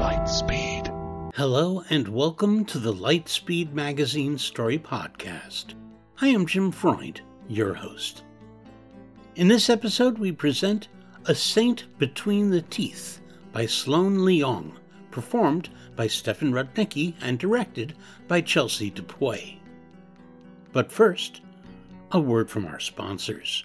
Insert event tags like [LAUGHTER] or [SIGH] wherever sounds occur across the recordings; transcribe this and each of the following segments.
Lightspeed. Hello, and welcome to the Lightspeed Magazine Story Podcast. I am Jim Freund, your host. In this episode, we present A Saint Between the Teeth by Sloane Leong, performed by Stefan Rudnicki and directed by Chelsea Dupuy. But first, a word from our sponsors.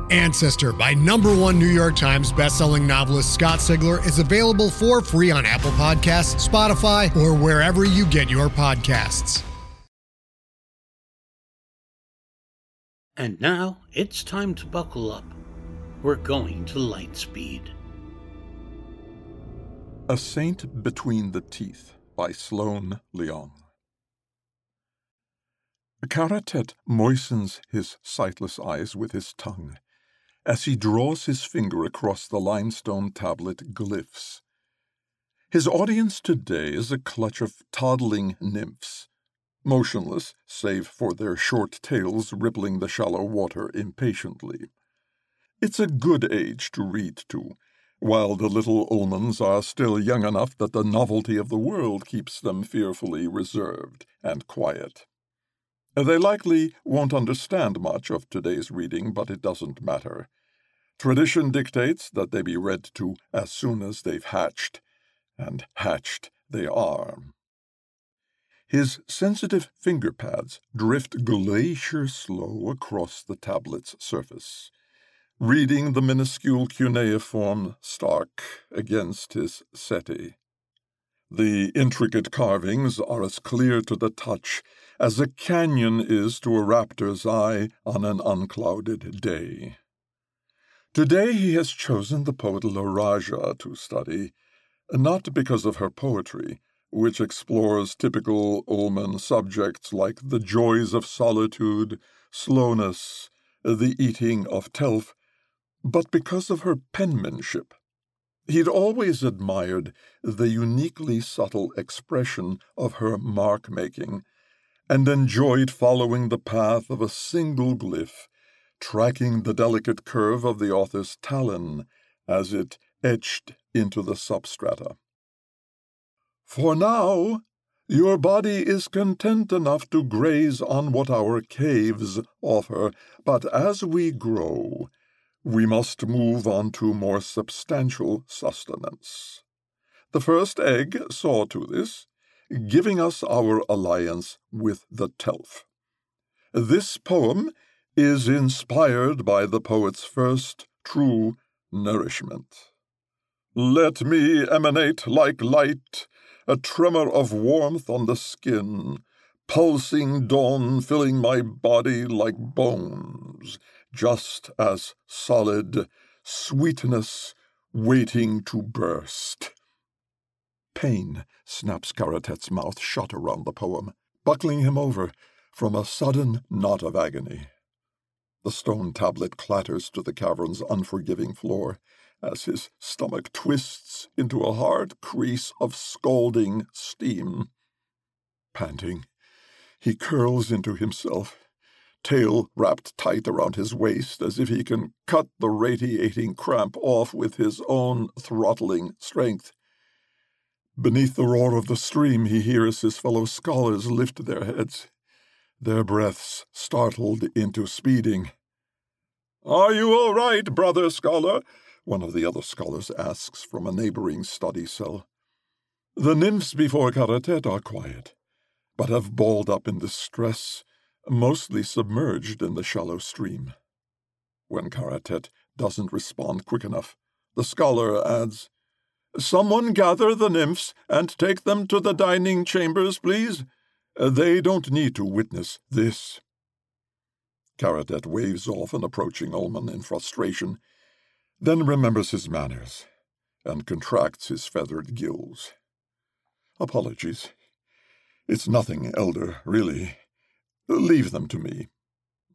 Ancestor by number one New York Times bestselling novelist Scott Sigler is available for free on Apple Podcasts, Spotify, or wherever you get your podcasts. And now it's time to buckle up. We're going to Lightspeed. A Saint Between the Teeth by Sloane Leong. Kharatet moistens his sightless eyes with his tongue as he draws his finger across the limestone tablet glyphs. His audience today is a clutch of toddling nymphs, motionless save for their short tails rippling the shallow water impatiently. It's a good age to read to, while the little Ulmuns are still young enough that the novelty of the world keeps them fearfully reserved and quiet. They likely won't understand much of today's reading, but it doesn't matter. Tradition dictates that they be read to as soon as they've hatched, and hatched they are. His sensitive finger pads drift glacier slow across the tablet's surface, reading the minuscule cuneiform stark against his setae. The intricate carvings are as clear to the touch as a canyon is to a raptor's eye on an unclouded day. Today he has chosen the poet Laraja to study, not because of her poetry, which explores typical Ulmun subjects like the joys of solitude, slowness, the eating of telf, but because of her penmanship. He'd always admired the uniquely subtle expression of her mark making and enjoyed following the path of a single glyph, tracking the delicate curve of the author's talon as it etched into the substrata. For now, your body is content enough to graze on what our caves offer, but as we grow, we must move on to more substantial sustenance. The first egg saw to this, giving us our alliance with the Telf. This poem is inspired by the poet's first true nourishment. Let me emanate like light, a tremor of warmth on the skin, pulsing dawn filling my body like bones, just as solid sweetness waiting to burst. Pain snaps Kharatet's mouth shut around the poem, buckling him over from a sudden knot of agony. The stone tablet clatters to the cavern's unforgiving floor, as his stomach twists into a hard crease of scalding steam. Panting, he curls into himself, tail wrapped tight around his waist as if he can cut the radiating cramp off with his own throttling strength. Beneath the roar of the stream, he hears his fellow scholars lift their heads, their breaths startled into speeding. Are you all right, brother scholar? One of the other scholars asks from a neighboring study cell. The nymphs before Kharatet are quiet, but have balled up in distress, mostly submerged in the shallow stream. When Kharatet doesn't respond quick enough, the scholar adds, Someone gather the nymphs and take them to the dining chambers, please. Uh, they don't need to witness this. Kharatet waves off an approaching Ulmun in frustration, then remembers his manners and contracts his feathered gills. Apologies. It's nothing, Elder, really. Leave them to me.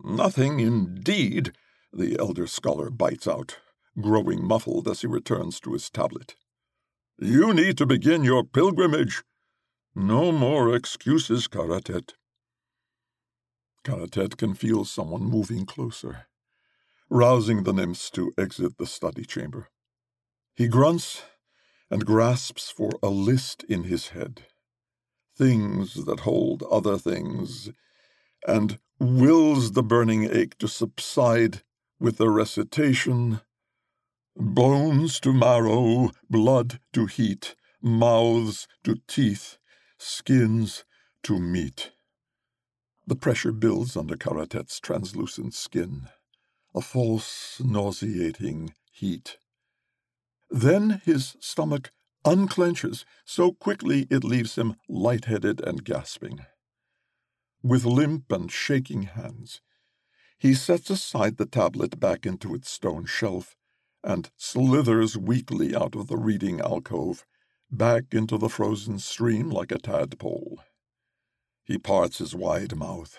Nothing, indeed, the elder scholar bites out, growing muffled as he returns to his tablet. You need to begin your pilgrimage. No more excuses, Kharatet. Kharatet can feel someone moving closer, rousing the nymphs to exit the study chamber. He grunts and grasps for a list in his head. Things that hold other things, and wills the burning ache to subside with the recitation Bones to marrow, blood to heat, mouths to teeth, skins to meat. The pressure builds under Kharatet's translucent skin, a false, nauseating heat. Then his stomach unclenches so quickly it leaves him light-headed and gasping. With limp and shaking hands, he sets aside the tablet back into its stone shelf and slithers weakly out of the reading alcove, back into the frozen stream like a tadpole. He parts his wide mouth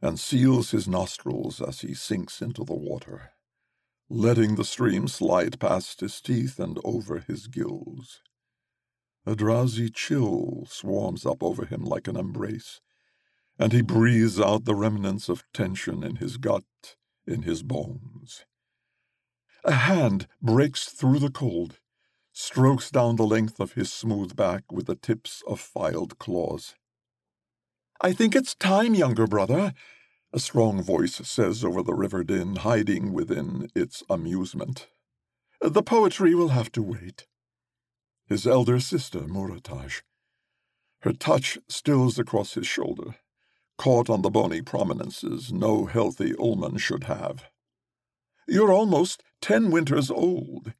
and seals his nostrils as he sinks into the water, letting the stream slide past his teeth and over his gills. A drowsy chill swarms up over him like an embrace, and he breathes out the remnants of tension in his gut, in his bones. A hand breaks through the cold, strokes down the length of his smooth back with the tips of filed claws. I think it's time, younger brother, a strong voice says over the river din, hiding within its amusement. The poetry will have to wait. His elder sister, Murataj. Her touch stills across his shoulder, caught on the bony prominences no healthy Ulmun should have. You're almost ten winters old.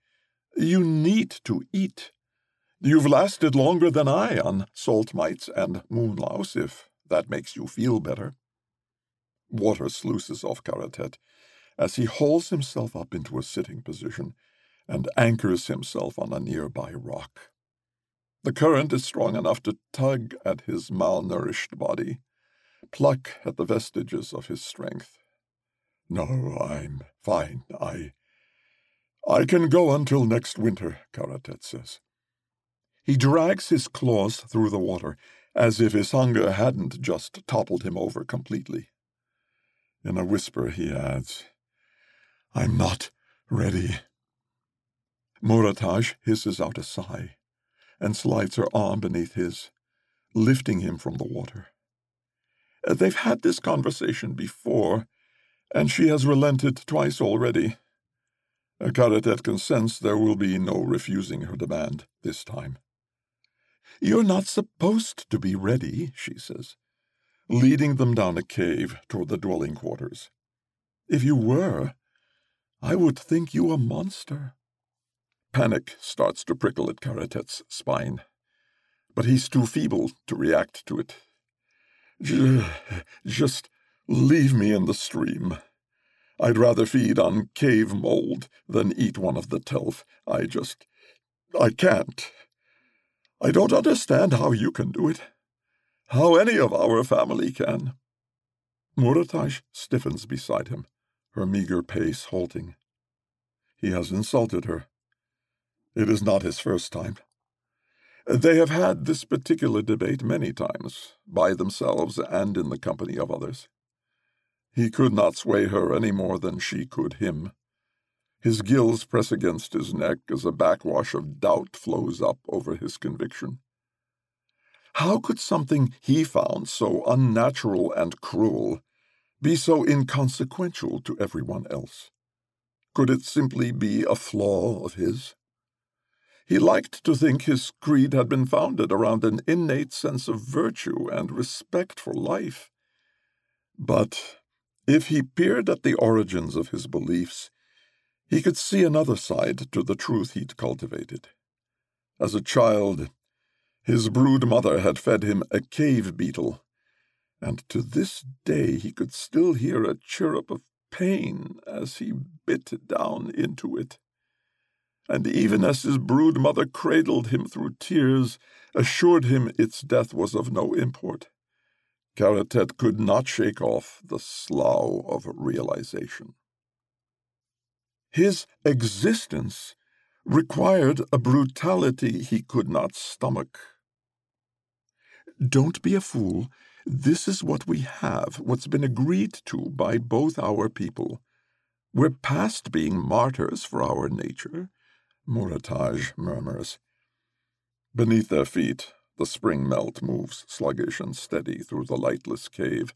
You need to eat. You've lasted longer than I on salt mites and moonlouse, if that makes you feel better. Water sluices off Kharatet as he hauls himself up into a sitting position and anchors himself on a nearby rock. The current is strong enough to tug at his malnourished body, pluck at the vestiges of his strength. No, I'm fine. I. I can go until next winter, Kharatet says. He drags his claws through the water as if his hunger hadn't just toppled him over completely. In a whisper, he adds, I'm not ready. Murataj hisses out a sigh and slides her arm beneath his, lifting him from the water. They've had this conversation before, and she has relented twice already. Kharatet consents there will be no refusing her demand this time. You're not supposed to be ready, she says, leading them down a cave toward the dwelling quarters. If you were, I would think you a monster. Panic starts to prickle at Kharatet's spine, but he's too feeble to react to it. Just leave me in the stream. I'd rather feed on cave mold than eat one of the telf. I just. I can't. I don't understand how you can do it. How any of our family can. Murataj stiffens beside him, her meager pace halting. He has insulted her, It is not his first time. They have had this particular debate many times, by themselves and in the company of others. He could not sway her any more than she could him. His gills press against his neck as a backwash of doubt flows up over his conviction. How could something he found so unnatural and cruel be so inconsequential to everyone else? Could it simply be a flaw of his? He liked to think his creed had been founded around an innate sense of virtue and respect for life. But if he peered at the origins of his beliefs, he could see another side to the truth he'd cultivated. As a child, his brood mother had fed him a cave beetle, and to this day he could still hear a chirrup of pain as he bit down into it. And even as his brood mother cradled him through tears, assured him its death was of no import, Kharatet could not shake off the slough of realization. His existence required a brutality he could not stomach. Don't be a fool. This is what we have, what's been agreed to by both our people. We're past being martyrs for our nature, Murataj murmurs. Beneath their feet, the spring melt moves sluggish and steady through the lightless cave,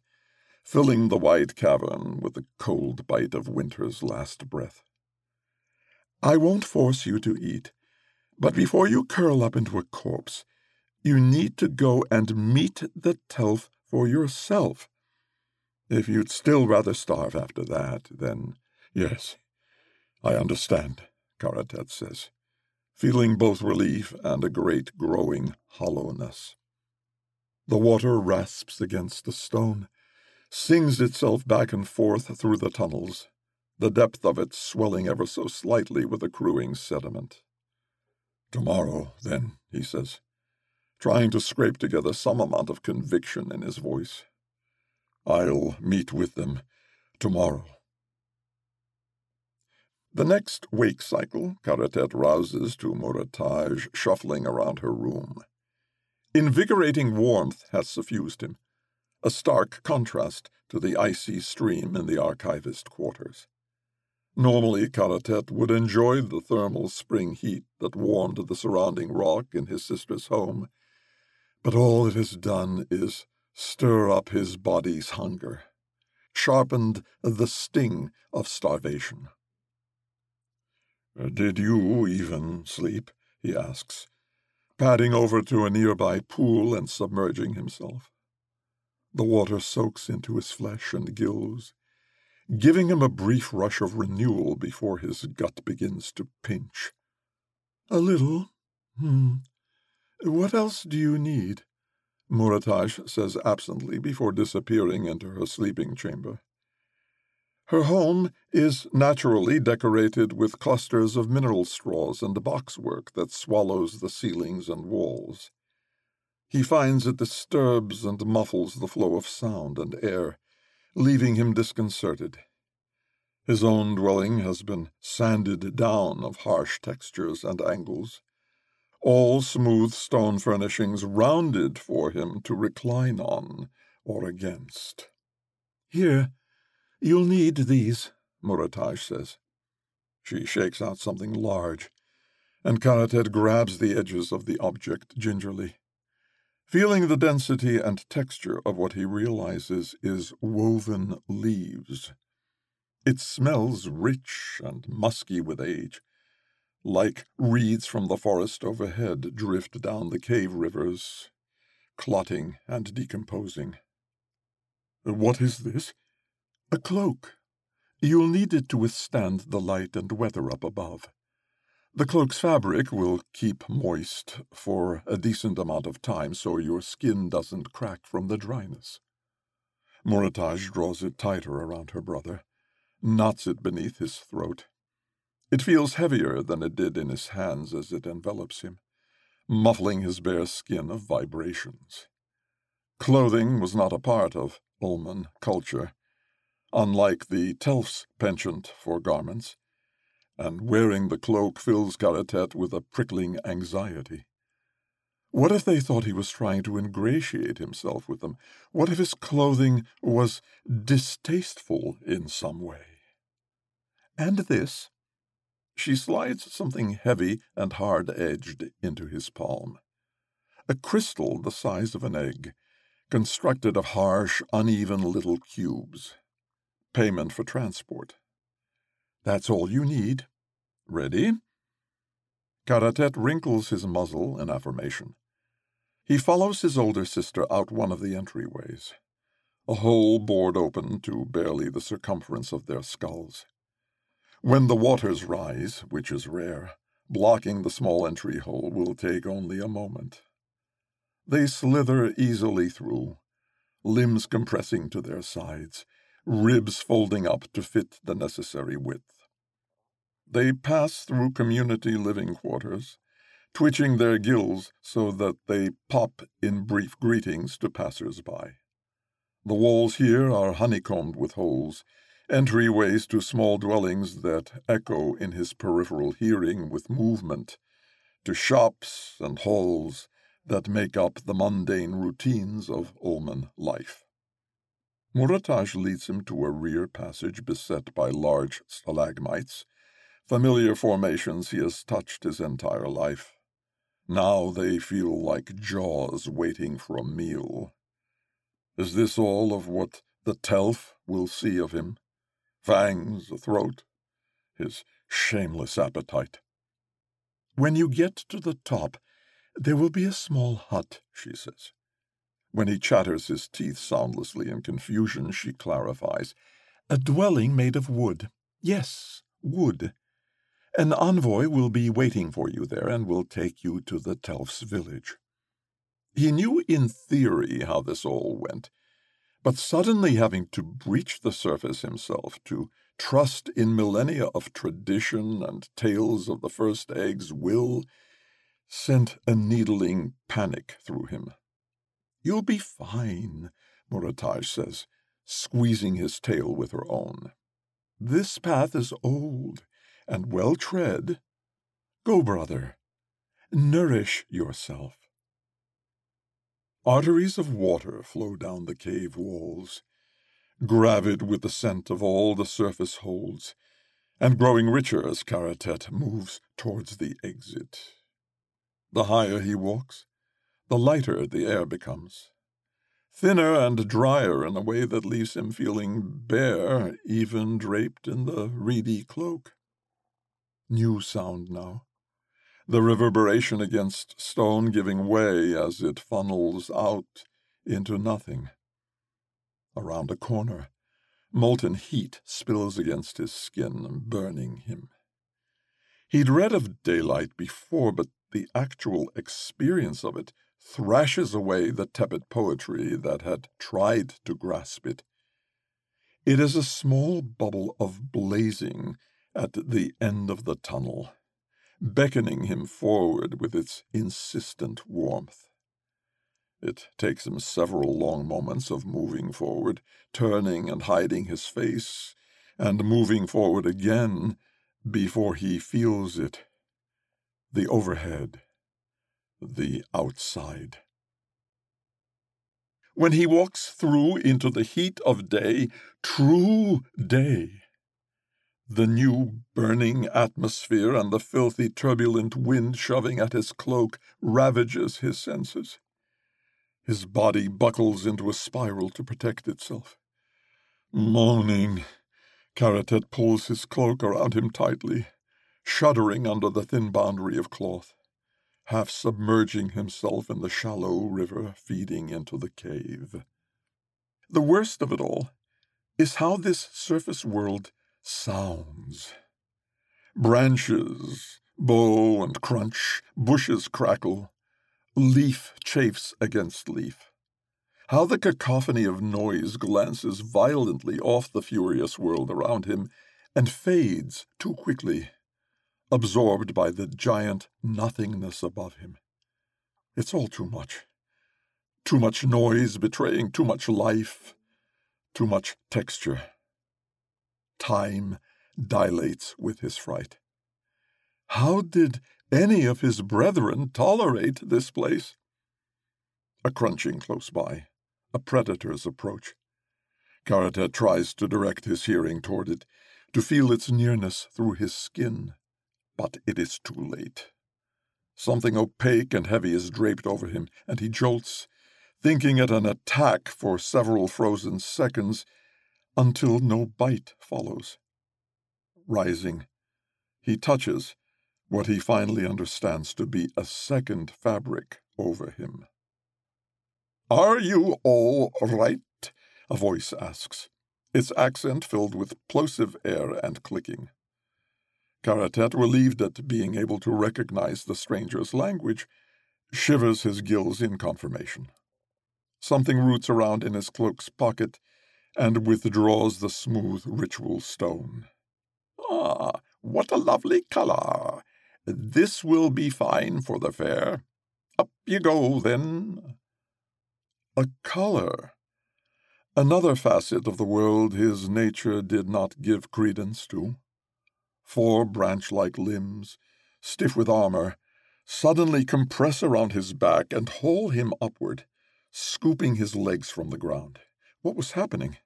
filling the wide cavern with the cold bite of winter's last breath. I won't force you to eat, but before you curl up into a corpse, you need to go and meet the Telf for yourself. If you'd still rather starve after that, then yes, I understand, Kharatet says feeling both relief and a great growing hollowness. The water rasps against the stone, sings itself back and forth through the tunnels, the depth of it swelling ever so slightly with accruing sediment. Tomorrow, then, he says, trying to scrape together some amount of conviction in his voice. I'll meet with them tomorrow. The next wake cycle, Kharatet rouses to Murataj shuffling around her room. Invigorating warmth has suffused him, a stark contrast to the icy stream in the archivist quarters. Normally, Kharatet would enjoy the thermal spring heat that warmed the surrounding rock in his sister's home, but all it has done is stir up his body's hunger, sharpened the sting of starvation. Did you even sleep? he asks, padding over to a nearby pool and submerging himself. The water soaks into his flesh and gills, giving him a brief rush of renewal before his gut begins to pinch. A little. Hmm. What else do you need? Murataj says absently before disappearing into her sleeping chamber. Her home is naturally decorated with clusters of mineral straws and boxwork that swallows the ceilings and walls. He finds it disturbs and muffles the flow of sound and air, leaving him disconcerted. His own dwelling has been sanded down of harsh textures and angles, all smooth stone furnishings rounded for him to recline on or against. Here, You'll need these, Murataj says. She shakes out something large, and Kharatet grabs the edges of the object gingerly. Feeling the density and texture of what he realizes is woven leaves. It smells rich and musky with age, like reeds from the forest overhead drift down the cave rivers, clotting and decomposing. What is this? A cloak. You'll need it to withstand the light and weather up above. The cloak's fabric will keep moist for a decent amount of time so your skin doesn't crack from the dryness. Murataj draws it tighter around her brother, knots it beneath his throat. It feels heavier than it did in his hands as it envelops him, muffling his bare skin of vibrations. Clothing was not a part of Ulmun culture, unlike the Telf's penchant for garments, and wearing the cloak fills Kharatet with a prickling anxiety. What if they thought he was trying to ingratiate himself with them? What if his clothing was distasteful in some way? And this? She slides something heavy and hard edged into his palm. A crystal the size of an egg, constructed of harsh, uneven little cubes. Payment for transport. That's all you need. Ready? Kharatet wrinkles his muzzle in affirmation. He follows his older sister out one of the entryways, a hole bored open to barely the circumference of their skulls. When the waters rise, which is rare, blocking the small entry hole will take only a moment. They slither easily through, limbs compressing to their sides, ribs folding up to fit the necessary width. They pass through community living quarters, twitching their gills so that they pop in brief greetings to passers-by. The walls here are honeycombed with holes, entryways to small dwellings that echo in his peripheral hearing with movement, to shops and halls that make up the mundane routines of Ulmun life. Murataj leads him to a rear passage beset by large stalagmites, familiar formations he has touched his entire life. Now they feel like jaws waiting for a meal. Is this all of what the Telf will see of him? Fangs, a throat, his shameless appetite. When you get to the top, there will be a small hut, she says. When he chatters his teeth soundlessly in confusion, she clarifies. A dwelling made of wood. Yes, wood. An envoy will be waiting for you there and will take you to the Telf's village. He knew in theory how this all went, but suddenly having to breach the surface himself, to trust in millennia of tradition and tales of the first egg's will, sent a needling panic through him. You'll be fine, Murataj says, squeezing his tail with her own. This path is old and well tread. Go, brother, nourish yourself. Arteries of water flow down the cave walls, gravid with the scent of all the surface holds, and growing richer as Kharatet moves towards the exit. The higher he walks, the lighter the air becomes. Thinner and drier in a way that leaves him feeling bare, even draped in the reedy cloak. New sound now. The reverberation against stone giving way as it funnels out into nothing. Around a corner, molten heat spills against his skin, burning him. He'd read of daylight before, but the actual experience of it thrashes away the tepid poetry that had tried to grasp it. It is a small bubble of blazing at the end of the tunnel, beckoning him forward with its insistent warmth. It takes him several long moments of moving forward, turning and hiding his face, and moving forward again before he feels it the overhead, the outside. When he walks through into the heat of day, true day, the new burning atmosphere and the filthy turbulent wind shoving at his cloak ravages his senses. His body buckles into a spiral to protect itself. Moaning, Kharatet pulls his cloak around him tightly shuddering under the thin boundary of cloth, half submerging himself in the shallow river feeding into the cave. The worst of it all is how this surface world sounds. Branches bow and crunch, bushes crackle, leaf chafes against leaf. How the cacophony of noise glances violently off the furious world around him and fades too quickly absorbed by the giant nothingness above him. It's all too much. Too much noise betraying too much life, too much texture. Time dilates with his fright. How did any of his brethren tolerate this place? A crunching close by, a predator's approach. Kharatet tries to direct his hearing toward it, to feel its nearness through his skin, but it is too late. Something opaque and heavy is draped over him, and he jolts, thinking it an attack for several frozen seconds, until no bite follows. Rising, he touches what he finally understands to be a second fabric over him. Are you all right? A voice asks, its accent filled with plosive air and clicking. Kharatet, relieved at being able to recognize the stranger's language, shivers his gills in confirmation. Something roots around in his cloak's pocket and withdraws the smooth ritual stone. Ah, what a lovely color! This will be fine for the fair. Up you go, then. A color. Another facet of the world his nature did not give credence to. Four branch like limbs, stiff with armor, suddenly compress around his back and haul him upward, scooping his legs from the ground. What was happening?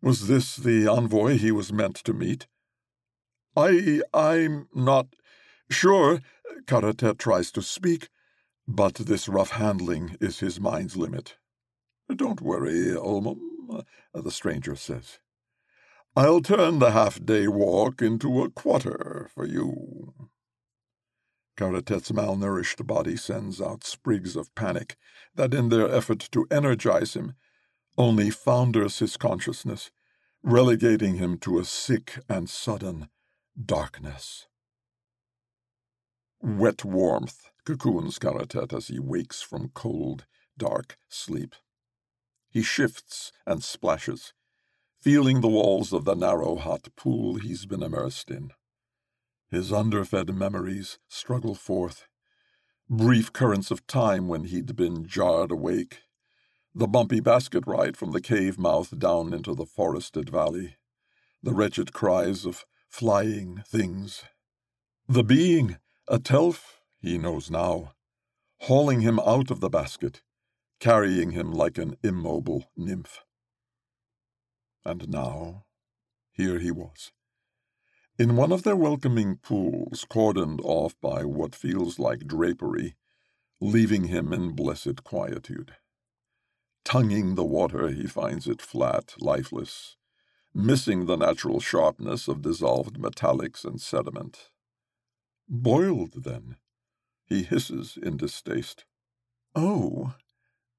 Was this the envoy he was meant to meet? I. I'm not Sure, Kharatet tries to speak, but this rough handling is his mind's limit. Don't worry, Ulmun, the stranger says. I'll turn the half day walk into a quarter for you. Kharatet's malnourished body sends out sprigs of panic that, in their effort to energize him, only founders his consciousness, relegating him to a sick and sudden darkness. Wet warmth cocoons Kharatet as he wakes from cold, dark sleep. He shifts and splashes, feeling the walls of the narrow, hot pool he's been immersed in. His underfed memories struggle forth. Brief currents of time when he'd been jarred awake. The bumpy basket ride from the cave mouth down into the forested valley. The wretched cries of flying things. The being a Telf, he knows now, hauling him out of the basket, carrying him like an immobile nymph. And now, here he was, in one of their welcoming pools, cordoned off by what feels like drapery, leaving him in blessed quietude. Tonguing the water, he finds it flat, lifeless, missing the natural sharpness of dissolved metallics and sediment. Boiled, then. He hisses in distaste. Oh,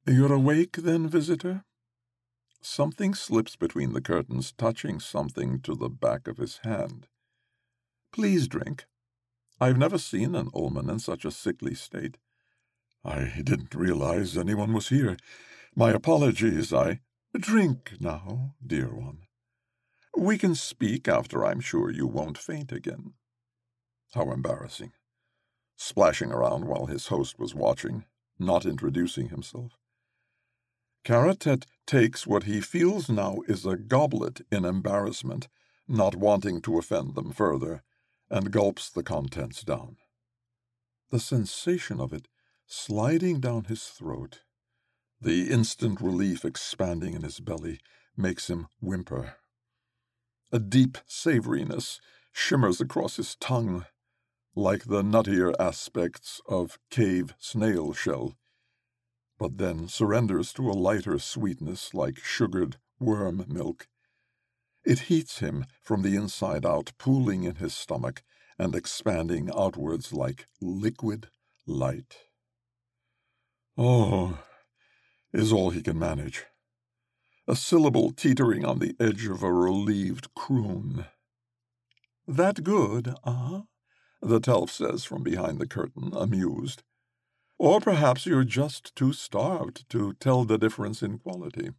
you're awake, then, visitor? Something slips between the curtains, touching something to the back of his hand. Please drink. I've never seen an Ulmun in such a sickly state. I didn't realize anyone was here. My apologies. I. Drink now, dear one. We can speak after I'm sure you won't faint again. How embarrassing. Splashing around while his host was watching, not introducing himself. Kharatet takes what he feels now is a goblet in embarrassment, not wanting to offend them further, and gulps the contents down. The sensation of it sliding down his throat, the instant relief expanding in his belly, makes him whimper. A deep savoriness shimmers across his tongue, like the nuttier aspects of cave snail shell, but then surrenders to a lighter sweetness like sugared worm milk. It heats him from the inside out, pooling in his stomach and expanding outwards like liquid light. Oh, is all he can manage. A syllable teetering on the edge of a relieved croon. That good, ah? Uh? the Telf says from behind the curtain, amused. Or perhaps you're just too starved to tell the difference in quality.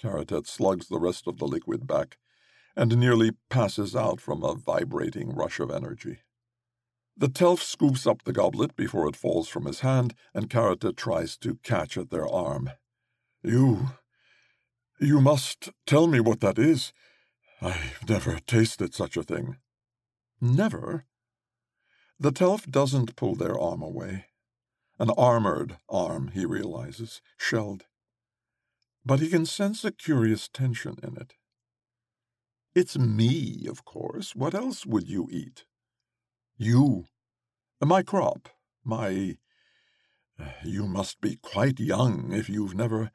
Kharatet slugs the rest of the liquid back and nearly passes out from a vibrating rush of energy. The Telf scoops up the goblet before it falls from his hand, and Kharatet tries to catch at their arm. You. you must tell me what that is. I've never tasted such a thing. Never? The Telf doesn't pull their arm away. An armored arm, he realizes, shelled. But he can sense a curious tension in it. It's me, of course. What else would you eat? You. My crop. My. [SIGHS] You must be quite young if you've never.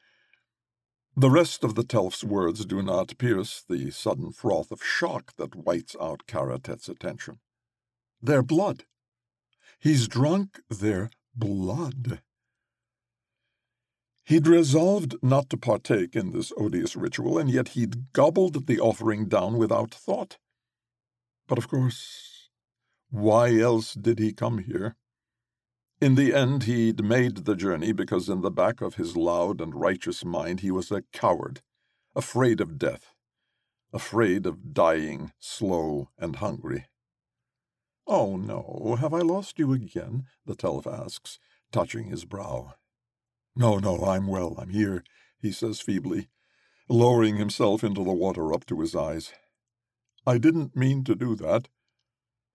The rest of the Telf's words do not pierce the sudden froth of shock that whites out Kharatet's attention. Their blood. He's drunk their blood. He'd resolved not to partake in this odious ritual, and yet he'd gobbled the offering down without thought. But of course, why else did he come here? In the end, he'd made the journey because in the back of his loud and righteous mind he was a coward, afraid of death, afraid of dying slow and hungry. Oh, no, have I lost you again? the Telf asks, touching his brow. No, no, I'm well, I'm here, he says feebly, lowering himself into the water up to his eyes. I didn't mean to do that,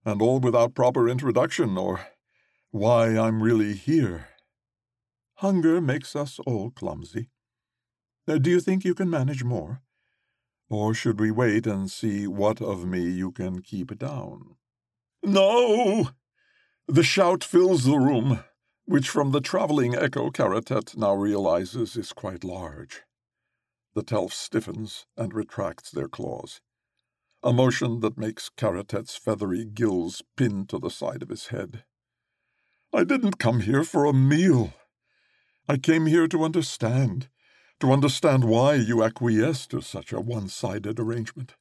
and all without proper introduction or why I'm really here. Hunger makes us all clumsy. Uh, do you think you can manage more? Or should we wait and see what of me you can keep down? No! The shout fills the room which from the travelling echo Kharatet now realizes is quite large. The Telf stiffens and retracts their claws, a motion that makes Kharatet's feathery gills pin to the side of his head. I didn't come here for a meal. I came here to understand, to understand why you acquiesce to such a one sided arrangement.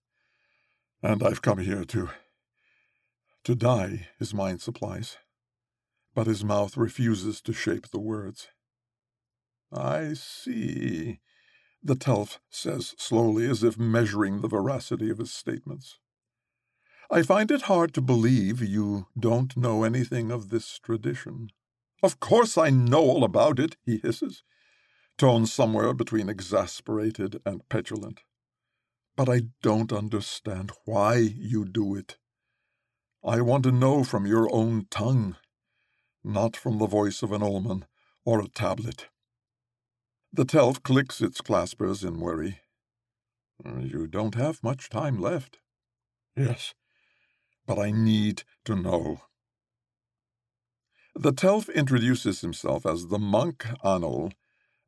And I've come here to. To die, his mind supplies but his mouth refuses to shape the words. I see, the Telf says slowly, as if measuring the veracity of his statements. I find it hard to believe you don't know anything of this tradition. Of course I know all about it, he hisses, tone somewhere between exasperated and petulant. But I don't understand why you do it. I want to know from your own tongue not from the voice of an omen or a tablet. The Telf clicks its claspers in worry. You don't have much time left. Yes, but I need to know. The Telf introduces himself as the monk Anol,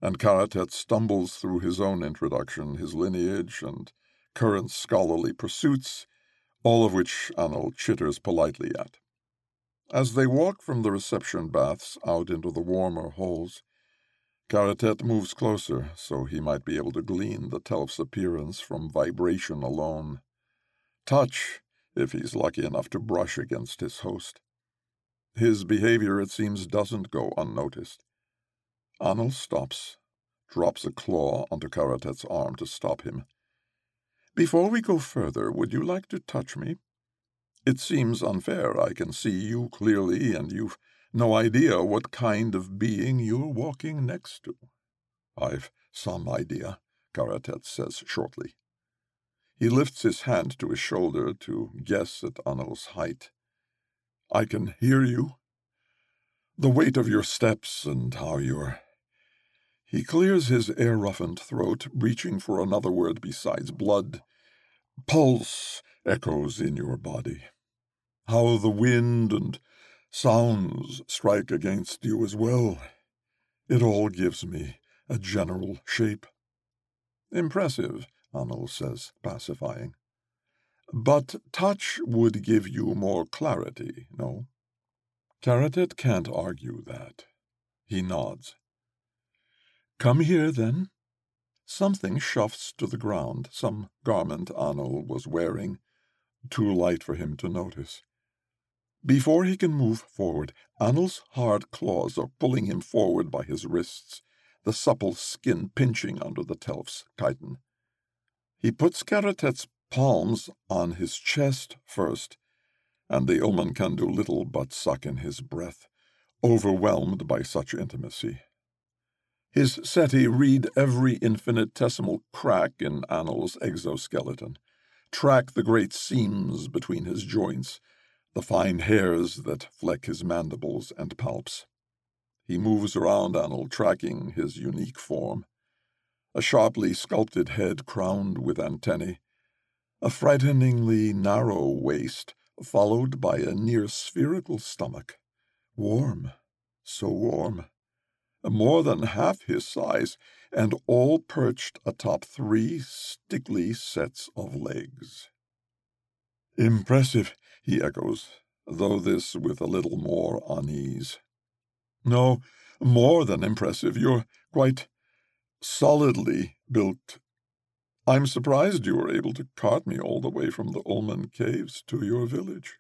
and Kharatet stumbles through his own introduction, his lineage, and current scholarly pursuits, all of which Anol chitters politely at. As they walk from the reception baths out into the warmer halls, Kharatet moves closer so he might be able to glean the Telf's appearance from vibration alone. Touch, if he's lucky enough to brush against his host. His behavior, it seems, doesn't go unnoticed. Anil stops, drops a claw onto Kharatet's arm to stop him. Before we go further, would you like to touch me? It seems unfair. I can see you clearly, and you've no idea what kind of being you're walking next to. I've some idea, Kharatet says shortly. He lifts his hand to his shoulder to guess at Anil's height. I can hear you. The weight of your steps and how you're. He clears his air roughened throat, reaching for another word besides blood. Pulse echoes in your body how the wind and sounds strike against you as well. It all gives me a general shape. Impressive, Anil says, pacifying. But touch would give you more clarity, no? Kharatet can't argue that. He nods. Come here, then. Something shuffles to the ground, some garment Anil was wearing, too light for him to notice. Before he can move forward, Anil's hard claws are pulling him forward by his wrists, the supple skin pinching under the Telf's chiton. He puts Kharatet's palms on his chest first, and the Ulmun can do little but suck in his breath, overwhelmed by such intimacy. His setae read every infinitesimal crack in Anil's exoskeleton, track the great seams between his joints, the fine hairs that fleck his mandibles and palps. He moves around Anil, tracking his unique form. A sharply sculpted head crowned with antennae, a frighteningly narrow waist, followed by a near spherical stomach. Warm, so warm. More than half his size, and all perched atop three stickly sets of legs. Impressive, he echoes, though this with a little more unease. No, more than impressive. You're quite solidly built. I'm surprised you were able to cart me all the way from the Ulmun caves to your village.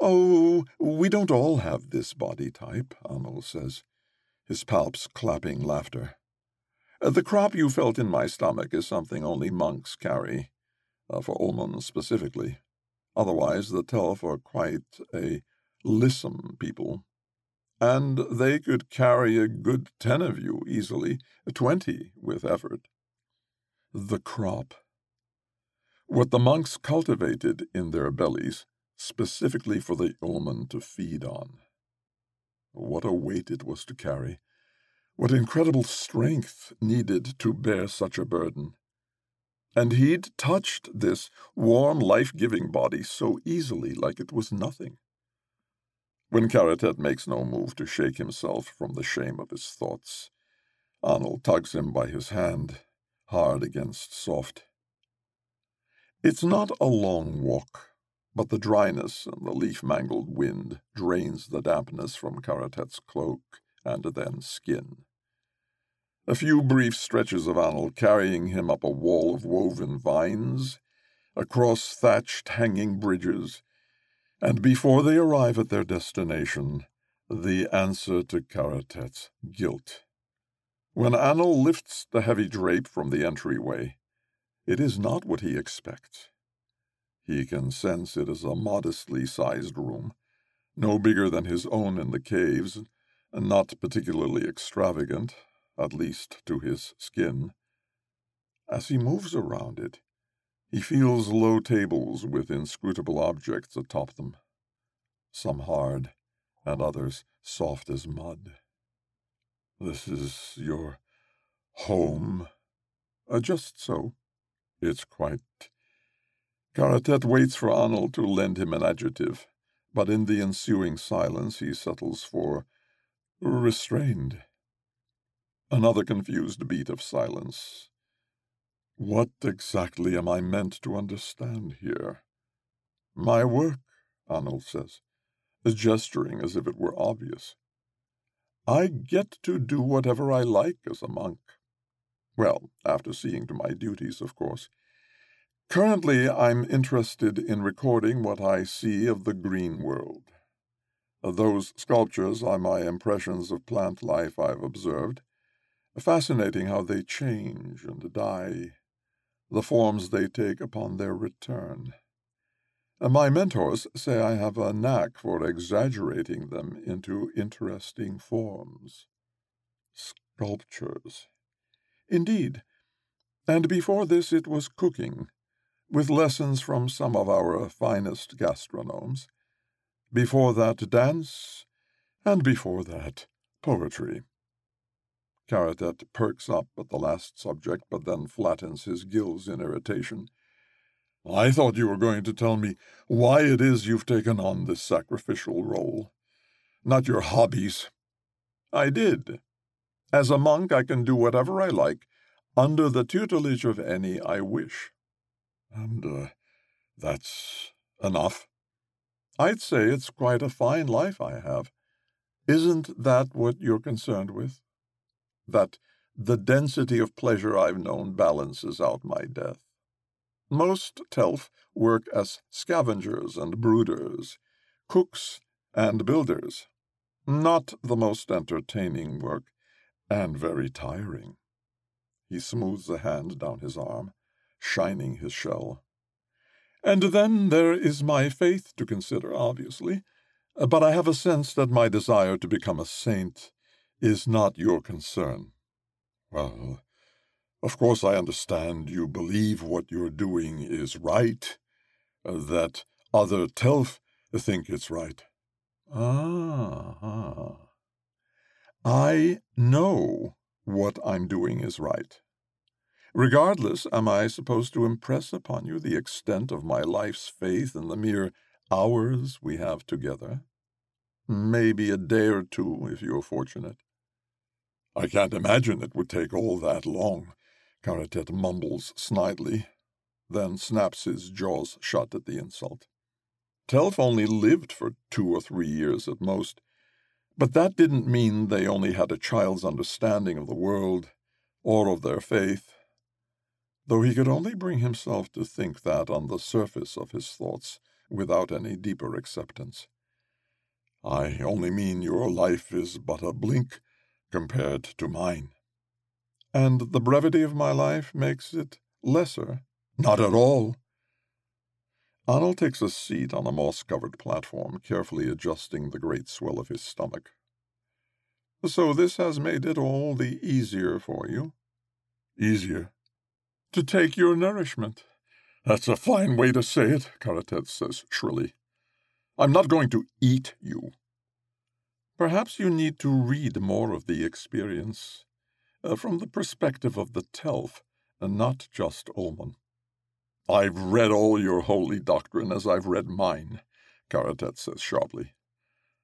Oh, we don't all have this body type, Anil says, his palps clapping laughter. The crop you felt in my stomach is something only monks carry, uh, for Ulmun specifically. Otherwise, the Telf are quite a lissom people and they could carry a good ten of you easily, twenty with effort. The crop. What the monks cultivated in their bellies, specifically for the Ulmun to feed on. What a weight it was to carry. What incredible strength needed to bear such a burden. And he'd touched this warm, life giving body so easily, like it was nothing. When Kharatet makes no move to shake himself from the shame of his thoughts, Arnold tugs him by his hand, hard against soft. It's not a long walk, but the dryness and the leaf-mangled wind drains the dampness from Kharatet's cloak and then skin. A few brief stretches of Arnold carrying him up a wall of woven vines, across thatched hanging bridges, and before they arrive at their destination, the answer to Kharatet's guilt. When Anil lifts the heavy drape from the entryway, it is not what he expects. He can sense it is a modestly sized room, no bigger than his own in the caves, and not particularly extravagant, at least to his skin. As he moves around it, he feels low tables with inscrutable objects atop them, some hard and others soft as mud. This is your home? Uh, just so. It's quite. Kharatet waits for Arnold to lend him an adjective, but in the ensuing silence he settles for restrained. Another confused beat of silence, what exactly am I meant to understand here? My work, Arnold says, gesturing as if it were obvious. I get to do whatever I like as a monk. Well, after seeing to my duties, of course. Currently, I'm interested in recording what I see of the green world. Those sculptures are my impressions of plant life I've observed. Fascinating how they change and die the forms they take upon their return. My mentors say I have a knack for exaggerating them into interesting forms. Sculptures. Indeed. And before this it was cooking, with lessons from some of our finest gastronomes. Before that, dance, and before that, poetry. Kharatet perks up at the last subject, but then flattens his gills in irritation. I thought you were going to tell me why it is you've taken on this sacrificial role, not your hobbies. I did. As a monk, I can do whatever I like, under the tutelage of any I wish. And, uh, that's enough. I'd say it's quite a fine life I have. Isn't that what you're concerned with? that the density of pleasure I've known balances out my death. Most Telf work as scavengers and brooders, cooks and builders. Not the most entertaining work, and very tiring. He smooths a hand down his arm, shining his shell. And then there is my faith to consider, obviously, but I have a sense that my desire to become a saint is not your concern. Well, of course I understand you believe what you're doing is right, that other Telf think it's right. Ah, ah. I know what I'm doing is right. Regardless, am I supposed to impress upon you the extent of my life's faith in the mere hours we have together? Maybe a day or two, if you're fortunate. I can't imagine it would take all that long, Kharatet mumbles snidely, then snaps his jaws shut at the insult. Telf only lived for two or three years at most, but that didn't mean they only had a child's understanding of the world or of their faith, though he could only bring himself to think that on the surface of his thoughts without any deeper acceptance. I only mean your life is but a blink compared to mine. And the brevity of my life makes it lesser? Not at all. Arnold takes a seat on a moss covered platform, carefully adjusting the great swell of his stomach. So this has made it all the easier for you. Easier? To take your nourishment. That's a fine way to say it, Kharatet says shrilly. I'm not going to eat you. Perhaps you need to read more of the experience, uh, from the perspective of the Telf, and not just Ulmun. I've read all your holy doctrine as I've read mine, Kharatet says sharply.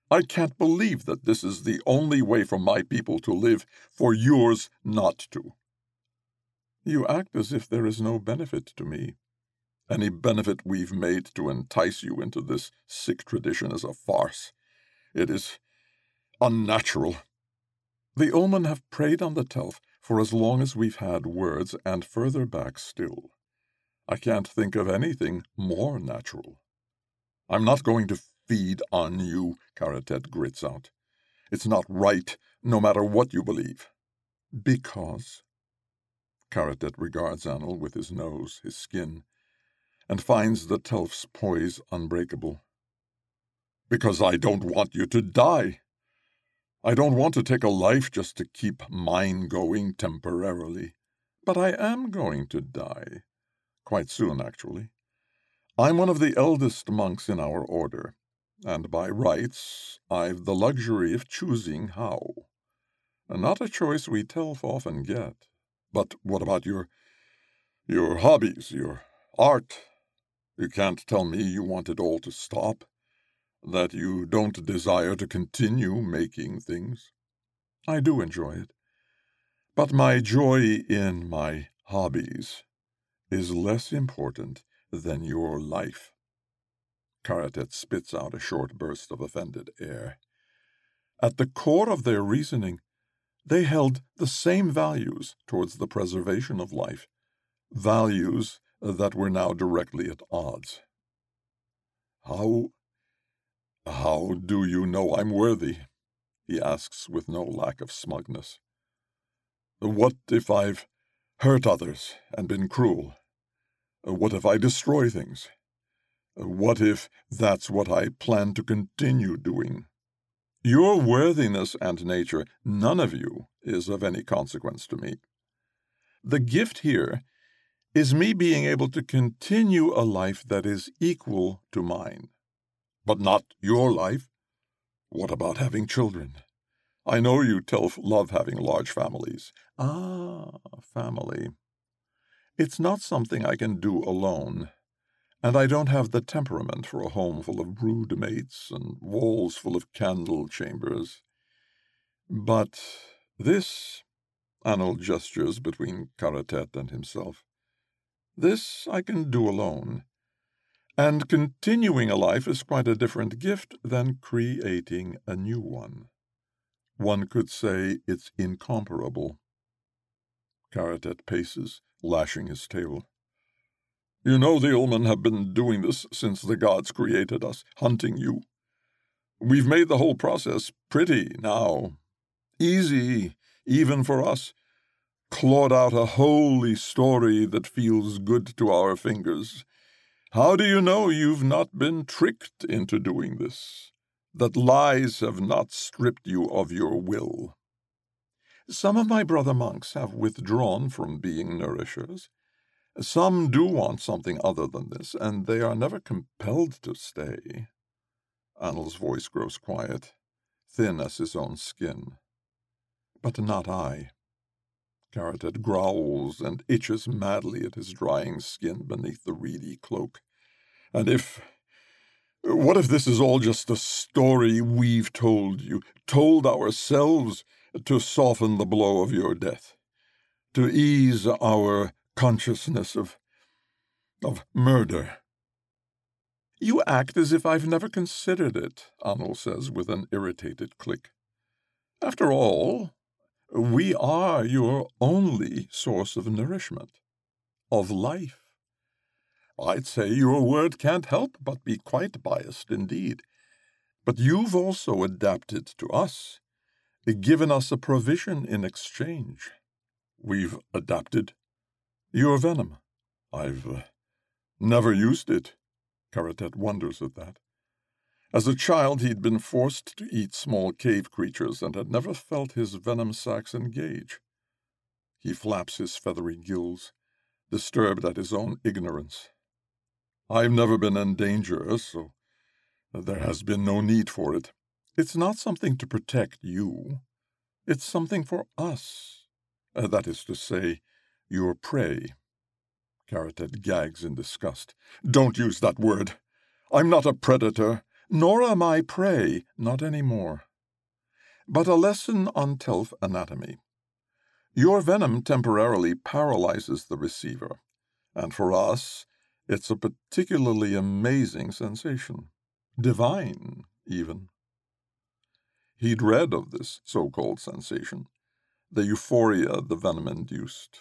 I can't believe that this is the only way for my people to live, for yours not to. You act as if there is no benefit to me. Any benefit we've made to entice you into this sick tradition is a farce. It is unnatural. The Ulmun have preyed on the Telf for as long as we've had words, and further back still. I can't think of anything more natural. I'm not going to feed on you, Kharatet grits out. It's not right, no matter what you believe. Because. Kharatet regards Anil with his nose, his skin, and finds the Telf's poise unbreakable. Because I don't want you to die. I don't want to take a life just to keep mine going temporarily. But I am going to die. Quite soon, actually. I'm one of the eldest monks in our order, and by rights I've the luxury of choosing how. Not a choice we Telf often get. But what about your your hobbies, your art? You can't tell me you want it all to stop that you don't desire to continue making things. I do enjoy it. But my joy in my hobbies is less important than your life. Kharatet spits out a short burst of offended air. At the core of their reasoning, they held the same values towards the preservation of life, values that were now directly at odds. How how do you know I'm worthy? he asks with no lack of smugness. What if I've hurt others and been cruel? What if I destroy things? What if that's what I plan to continue doing? Your worthiness and nature, none of you, is of any consequence to me. The gift here is me being able to continue a life that is equal to mine. But not your life. What about having children? I know you Telf love having large families. Ah, family. It's not something I can do alone, and I don't have the temperament for a home full of brood mates and walls full of candle chambers. But this, Anil gestures between Kharatet and himself, this I can do alone. And continuing a life is quite a different gift than creating a new one. One could say it's incomparable. Kharatet paces, lashing his tail. You know the Ulmun have been doing this since the gods created us, hunting you. We've made the whole process pretty now. Easy, even for us. Clawed out a holy story that feels good to our fingers how do you know you've not been tricked into doing this? That lies have not stripped you of your will? Some of my brother monks have withdrawn from being nourishers. Some do want something other than this, and they are never compelled to stay. Anil's voice grows quiet, thin as his own skin. But not I. Kharatet growls and itches madly at his drying skin beneath the reedy cloak. And if. What if this is all just a story we've told you, told ourselves to soften the blow of your death, to ease our consciousness of. of murder? You act as if I've never considered it, Anil says with an irritated click. After all, we are your only source of nourishment, of life. I'd say your word can't help but be quite biased indeed. But you've also adapted to us, given us a provision in exchange. We've adapted. Your venom. I've uh, never used it. Kharatet wonders at that. As a child, he'd been forced to eat small cave creatures and had never felt his venom sacs engage. He flaps his feathery gills, disturbed at his own ignorance. I've never been in danger, so there has been no need for it. It's not something to protect you. It's something for us. Uh, that is to say, your prey. Kharatet gags in disgust. Don't use that word. I'm not a predator, nor am I prey, not any more. But a lesson on Telf anatomy. Your venom temporarily paralyzes the receiver, and for us, it's a particularly amazing sensation. Divine, even. He'd read of this so called sensation, the euphoria the venom induced.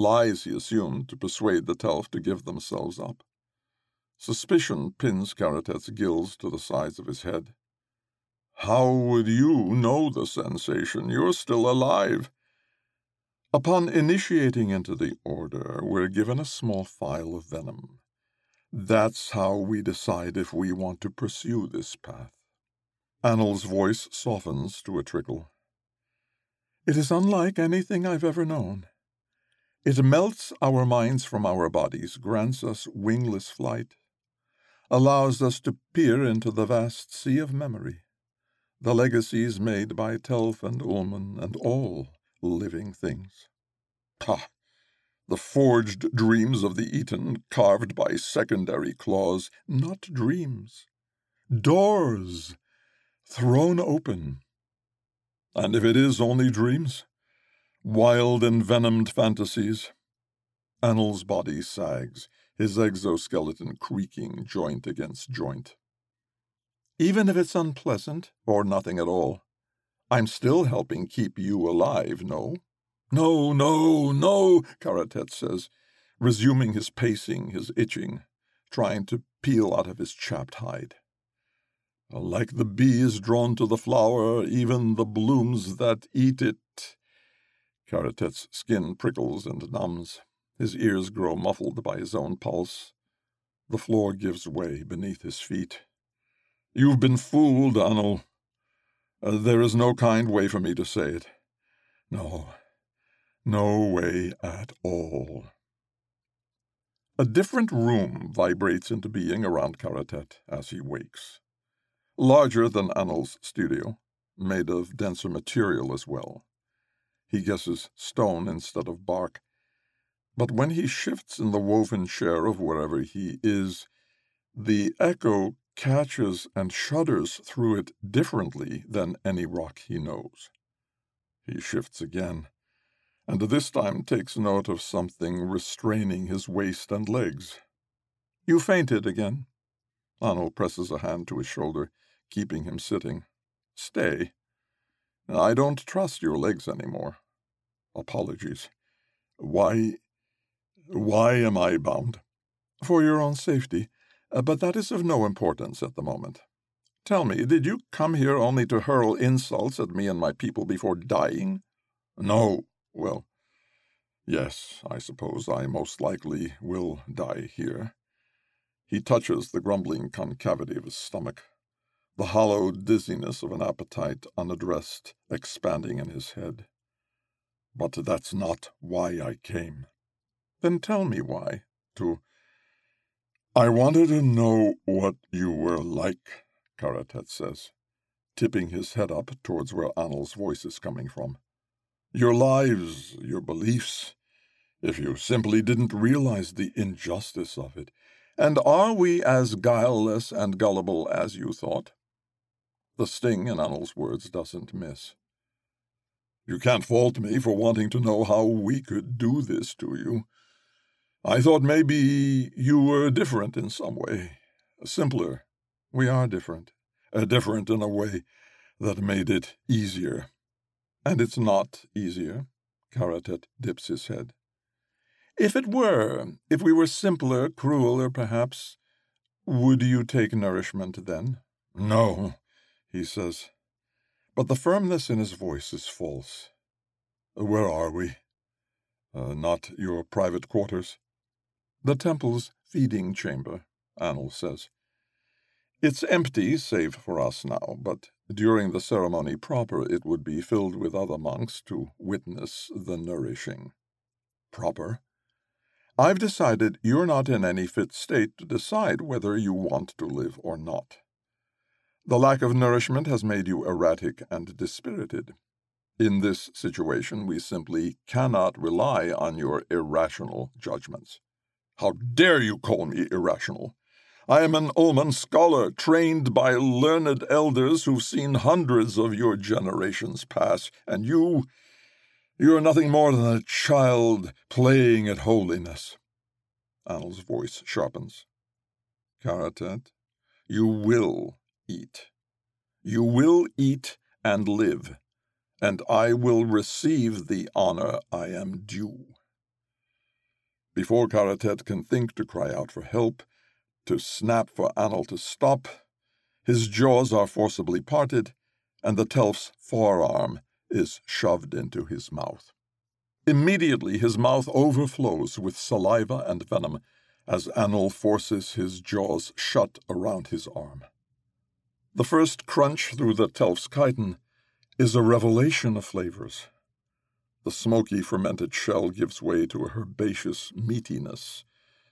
Lies he assumed to persuade the Telf to give themselves up. Suspicion pins Kharatet's gills to the sides of his head. How would you know the sensation? You're still alive. Upon initiating into the order, we're given a small phial of venom. That's how we decide if we want to pursue this path. Anil's voice softens to a trickle. It is unlike anything I've ever known. It melts our minds from our bodies, grants us wingless flight, allows us to peer into the vast sea of memory, the legacies made by Telf and Ulmun and all living things. Pah! The forged dreams of the Eaten, carved by secondary claws, not dreams. Doors thrown open. And if it is only dreams, wild envenomed fantasies, Anil's body sags, his exoskeleton creaking joint against joint. Even if it's unpleasant, or nothing at all, I'm still helping keep you alive, no? No, no, no, Kharatet says, resuming his pacing, his itching, trying to peel out of his chapped hide. Like the bee is drawn to the flower, even the blooms that eat it. Kharatet's skin prickles and numbs. His ears grow muffled by his own pulse. The floor gives way beneath his feet. You've been fooled, Anil. Uh, there is no kind way for me to say it. No, no way at all. A different room vibrates into being around Kharatet as he wakes. Larger than Anil's studio, made of denser material as well. He guesses stone instead of bark. But when he shifts in the woven chair of wherever he is, the echo catches and shudders through it differently than any rock he knows. He shifts again and this time takes note of something restraining his waist and legs. You fainted again. Anil presses a hand to his shoulder, keeping him sitting. Stay. I don't trust your legs any more. Apologies. Why. Why am I bound? For your own safety, uh, but that is of no importance at the moment. Tell me, did you come here only to hurl insults at me and my people before dying? No, well, yes, I suppose I most likely will die here. He touches the grumbling concavity of his stomach, the hollow dizziness of an appetite unaddressed expanding in his head. But that's not why I came. Then tell me why. To. I wanted to know what you were like, Kharatet says, tipping his head up towards where Annel's voice is coming from. Your lives, your beliefs, if you simply didn't realize the injustice of it. And are we as guileless and gullible as you thought? The sting in Annel's words doesn't miss. You can't fault me for wanting to know how we could do this to you. I thought maybe you were different in some way, simpler. We are different, uh, different in a way that made it easier. And it's not easier. Kharatet dips his head. If it were, if we were simpler, crueler, perhaps, would you take nourishment then? No, he says. But the firmness in his voice is false. Where are we? Uh, not your private quarters? The temple's feeding chamber, Annel says. It's empty, save for us now, but during the ceremony proper it would be filled with other monks to witness the nourishing. Proper? I've decided you're not in any fit state to decide whether you want to live or not. The lack of nourishment has made you erratic and dispirited. In this situation, we simply cannot rely on your irrational judgments. How dare you call me irrational? I am an Ulmun scholar, trained by learned elders who've seen hundreds of your generations pass, and you you are nothing more than a child playing at holiness. Annel's voice sharpens. Kharatet, you will eat. You will eat and live, and I will receive the honor I am due. Before Kharatet can think to cry out for help, to snap for Annel to stop, his jaws are forcibly parted, and the Telf's forearm is shoved into his mouth. Immediately his mouth overflows with saliva and venom as Annel forces his jaws shut around his arm. The first crunch through the Telf's chitin is a revelation of flavors. The smoky fermented shell gives way to a herbaceous meatiness,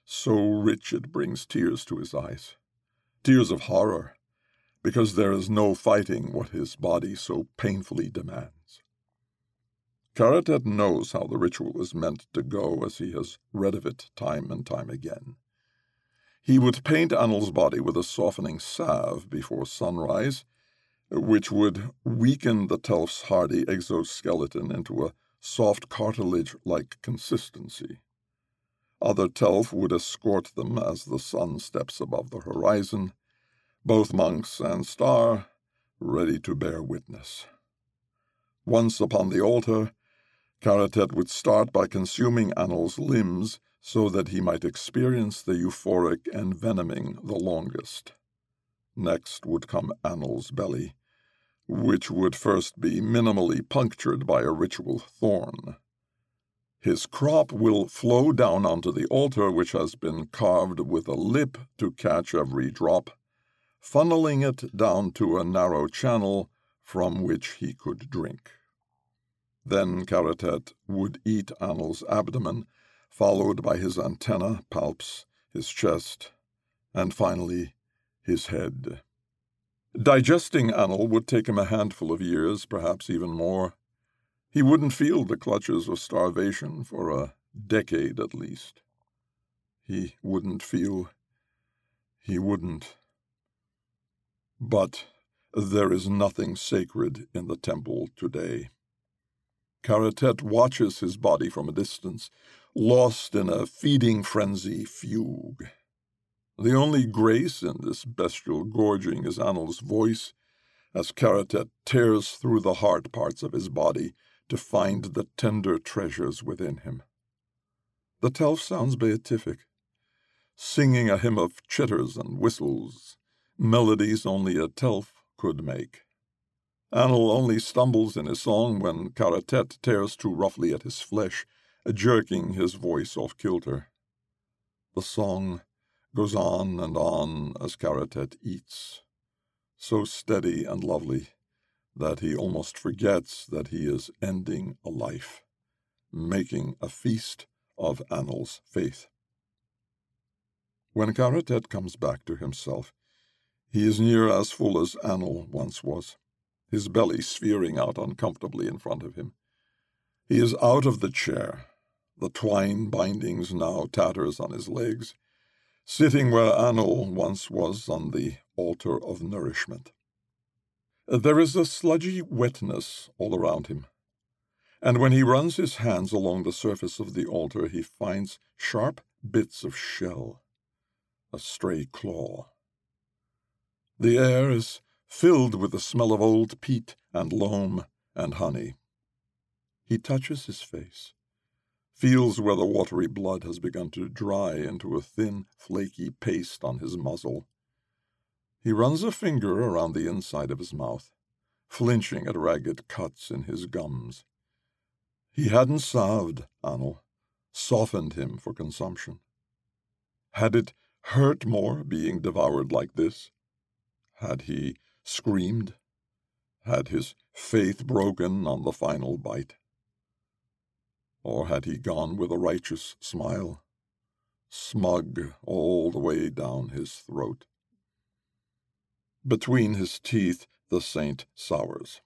so rich it brings tears to his eyes. Tears of horror, because there is no fighting what his body so painfully demands. Kharatet knows how the ritual is meant to go as he has read of it time and time again. He would paint Annel's body with a softening salve before sunrise, which would weaken the Telf's hardy exoskeleton into a soft cartilage like consistency. Other Telf would escort them as the sun steps above the horizon, both monks and star ready to bear witness. Once upon the altar, Kharatet would start by consuming Annel's limbs so that he might experience the euphoric envenoming the longest. Next would come Annel's belly, which would first be minimally punctured by a ritual thorn. His crop will flow down onto the altar, which has been carved with a lip to catch every drop, funneling it down to a narrow channel from which he could drink. Then Kharatet would eat Annel's abdomen, followed by his antenna, palps, his chest, and finally his head. Digesting Annel would take him a handful of years, perhaps even more. He wouldn't feel the clutches of starvation for a decade at least. He wouldn't feel. He wouldn't. But there is nothing sacred in the temple today. Kharatet watches his body from a distance, lost in a feeding frenzy fugue. The only grace in this bestial gorging is Annel's voice, as Kharatet tears through the hard parts of his body to find the tender treasures within him. The Telf sounds beatific, singing a hymn of chitters and whistles, melodies only a Telf could make. Annel only stumbles in his song when Kharatet tears too roughly at his flesh, jerking his voice off kilter. The song goes on and on as Kharatet eats, so steady and lovely that he almost forgets that he is ending a life, making a feast of Annel's faith. When Kharatet comes back to himself, He is near as full as Anil once was, his belly sphering out uncomfortably in front of him. He is out of the chair, the twine bindings now tatters on his legs, sitting where Anil once was on the altar of nourishment. There is a sludgy wetness all around him, and when he runs his hands along the surface of the altar, he finds sharp bits of shell, a stray claw. The air is filled with the smell of old peat and loam and honey. He touches his face, feels where the watery blood has begun to dry into a thin, flaky paste on his muzzle. He runs a finger around the inside of his mouth, flinching at ragged cuts in his gums. He hadn't salved Anil, softened him for consumption. Had it hurt more being devoured like this? Had he screamed? Had his faith broken on the final bite? Or had he gone with a righteous smile, smug all the way down his throat? Between his teeth, the saint sours.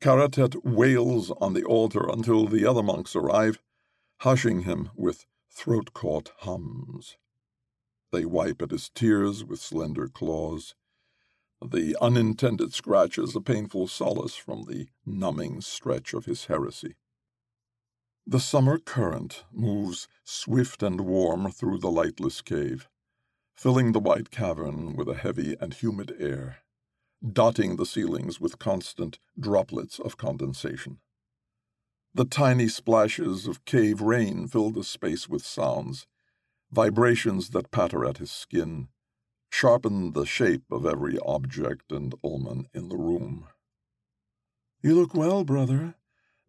Kharatet wails on the altar until the other monks arrive, hushing him with throat caught hums. They wipe at his tears with slender claws. The unintended scratches a painful solace from the numbing stretch of his heresy. The summer current moves swift and warm through the lightless cave, filling the white cavern with a heavy and humid air, dotting the ceilings with constant droplets of condensation. The tiny splashes of cave rain fill the space with sounds, vibrations that patter at his skin, sharpen the shape of every object and Ulmun in the room. You look well, brother,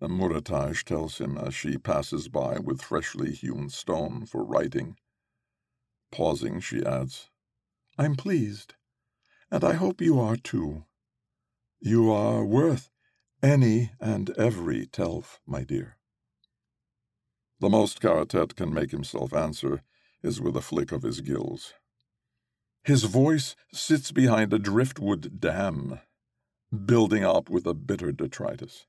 Murataj tells him as she passes by with freshly hewn stone for writing. Pausing, she adds, I'm pleased, and I hope you are too. You are worth any and every telf, my dear. The most Kharatet can make himself answer is with a flick of his gills. His voice sits behind a driftwood dam, building up with a bitter detritus.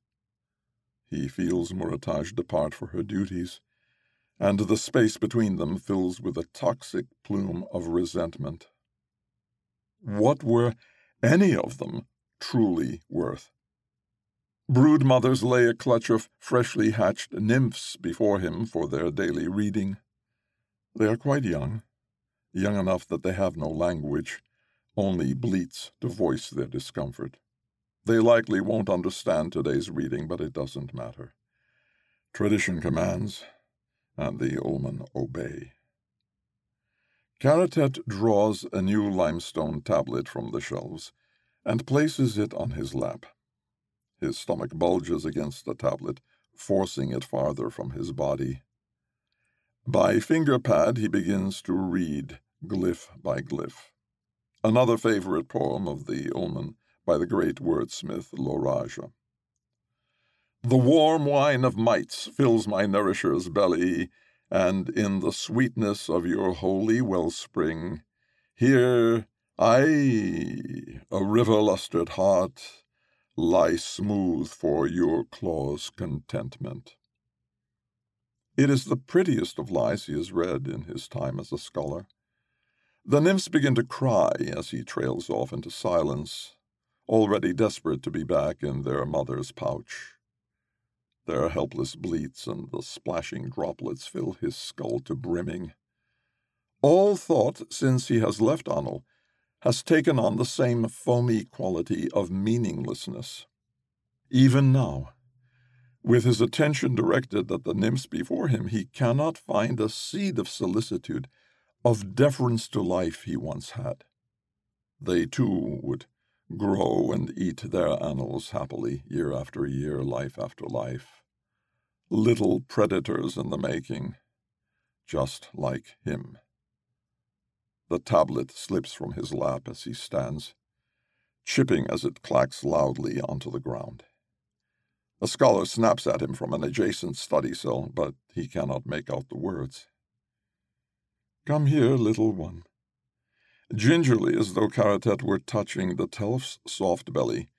He feels Murataj depart for her duties, and the space between them fills with a toxic plume of resentment. What were any of them truly worth? Brood mothers lay a clutch of freshly hatched nymphs before him for their daily reading. They are quite young, young enough that they have no language, only bleats to voice their discomfort. They likely won't understand today's reading, but it doesn't matter. Tradition commands, and the Ulmun obey. Kharatet draws a new limestone tablet from the shelves and places it on his lap. His stomach bulges against the tablet, forcing it farther from his body. By finger pad, he begins to read, glyph by glyph. Another favorite poem of the Ulmun by the great wordsmith Loraja. The warm wine of mites fills my nourisher's belly, and in the sweetness of your holy wellspring, here I, a river lustered heart, lie smooth for your claw's contentment. It is the prettiest of lies he has read in his time as a scholar. The nymphs begin to cry as he trails off into silence, already desperate to be back in their mother's pouch. Their helpless bleats and the splashing droplets fill his skull to brimming. All thought, since he has left Anil, has taken on the same foamy quality of meaninglessness. Even now, with his attention directed at the nymphs before him, he cannot find a seed of solicitude, of deference to life he once had. They too would grow and eat their annals happily, year after year, life after life. Little predators in the making, just like him. The tablet slips from his lap as he stands, chipping as it clacks loudly onto the ground. A scholar snaps at him from an adjacent study cell, but he cannot make out the words. Come here, little one, Gingerly, as though Kharatet were touching the Telf's soft belly,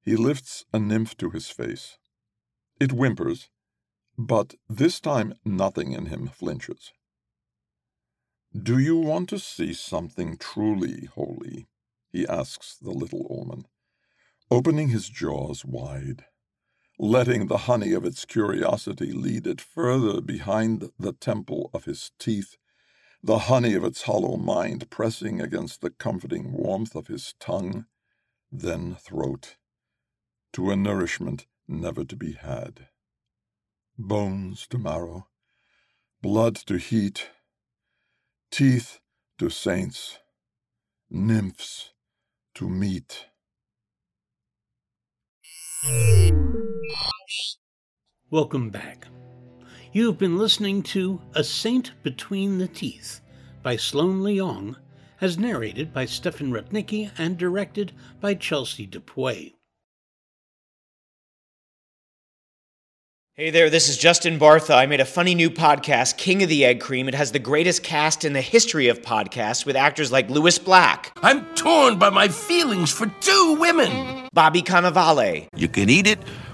he lifts a nymph to his face. It whimpers, but this time nothing in him flinches. Do you want to see something truly holy? he asks the little Ulmun, opening his jaws wide, letting the honey of its curiosity lead it further behind the temple of his teeth the honey of its hollow mind pressing against the comforting warmth of his tongue, then throat, to a nourishment never to be had. Bones to marrow, blood to heat, teeth to saints, nymphs to meat. Welcome back. You have been listening to A Saint Between the Teeth by Sloane Leong, as narrated by Stefan Rudnicki and directed by Chelsea Dupuy. Hey there, this is Justin Bartha. I made a funny new podcast, King of the Egg Cream. It has the greatest cast in the history of podcasts with actors like Lewis Black. I'm torn by my feelings for two women. Bobby Cannavale. You can eat it,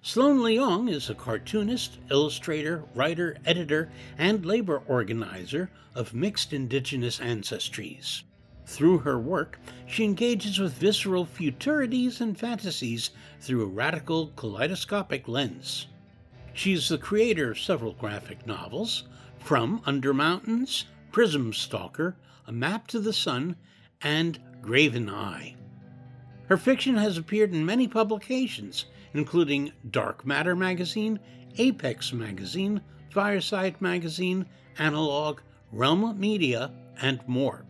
Sloane Leong is a cartoonist, illustrator, writer, editor, and labor organizer of mixed indigenous ancestries. Through her work, she engages with visceral futurities and fantasies through a radical kaleidoscopic lens. She is the creator of several graphic novels, from Under Mountains, Prism Stalker, A Map to the Sun, and Graveneye. Her fiction has appeared in many publications, including Dark Matter magazine, Apex magazine, Fireside magazine, Analog, Realm Media, and more.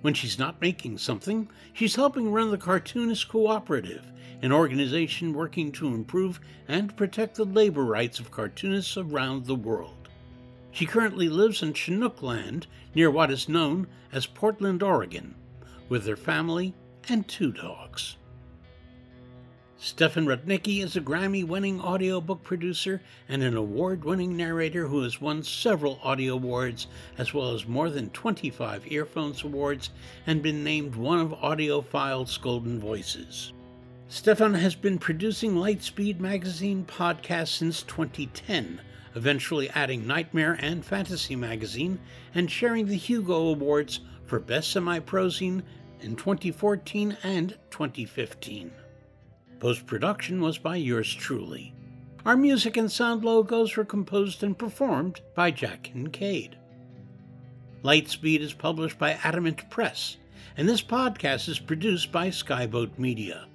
When she's not making something, she's helping run the Cartoonist Cooperative, an organization working to improve and protect the labor rights of cartoonists around the world. She currently lives in Chinook Land, near what is known as Portland, Oregon, with her family and two dogs. Stefan Rudnicki is a Grammy winning audiobook producer and an award winning narrator who has won several audio awards, as well as more than 25 Earphones Awards, and been named one of AudioFile's Golden Voices. Stefan has been producing Lightspeed Magazine podcasts since 2010, eventually adding Nightmare and Fantasy Magazine, and sharing the Hugo Awards for Best Semi Prozine in 2014 and 2015. Post production was by yours truly. Our music and sound logos were composed and performed by Jack Kincaid. Lightspeed is published by Adamant Press, and this podcast is produced by Skyboat Media.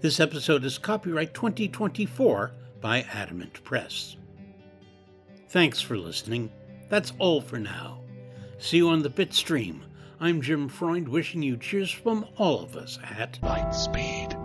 This episode is copyright 2024 by Adamant Press. Thanks for listening. That's all for now. See you on the Bitstream. I'm Jim Freund wishing you cheers from all of us at Lightspeed.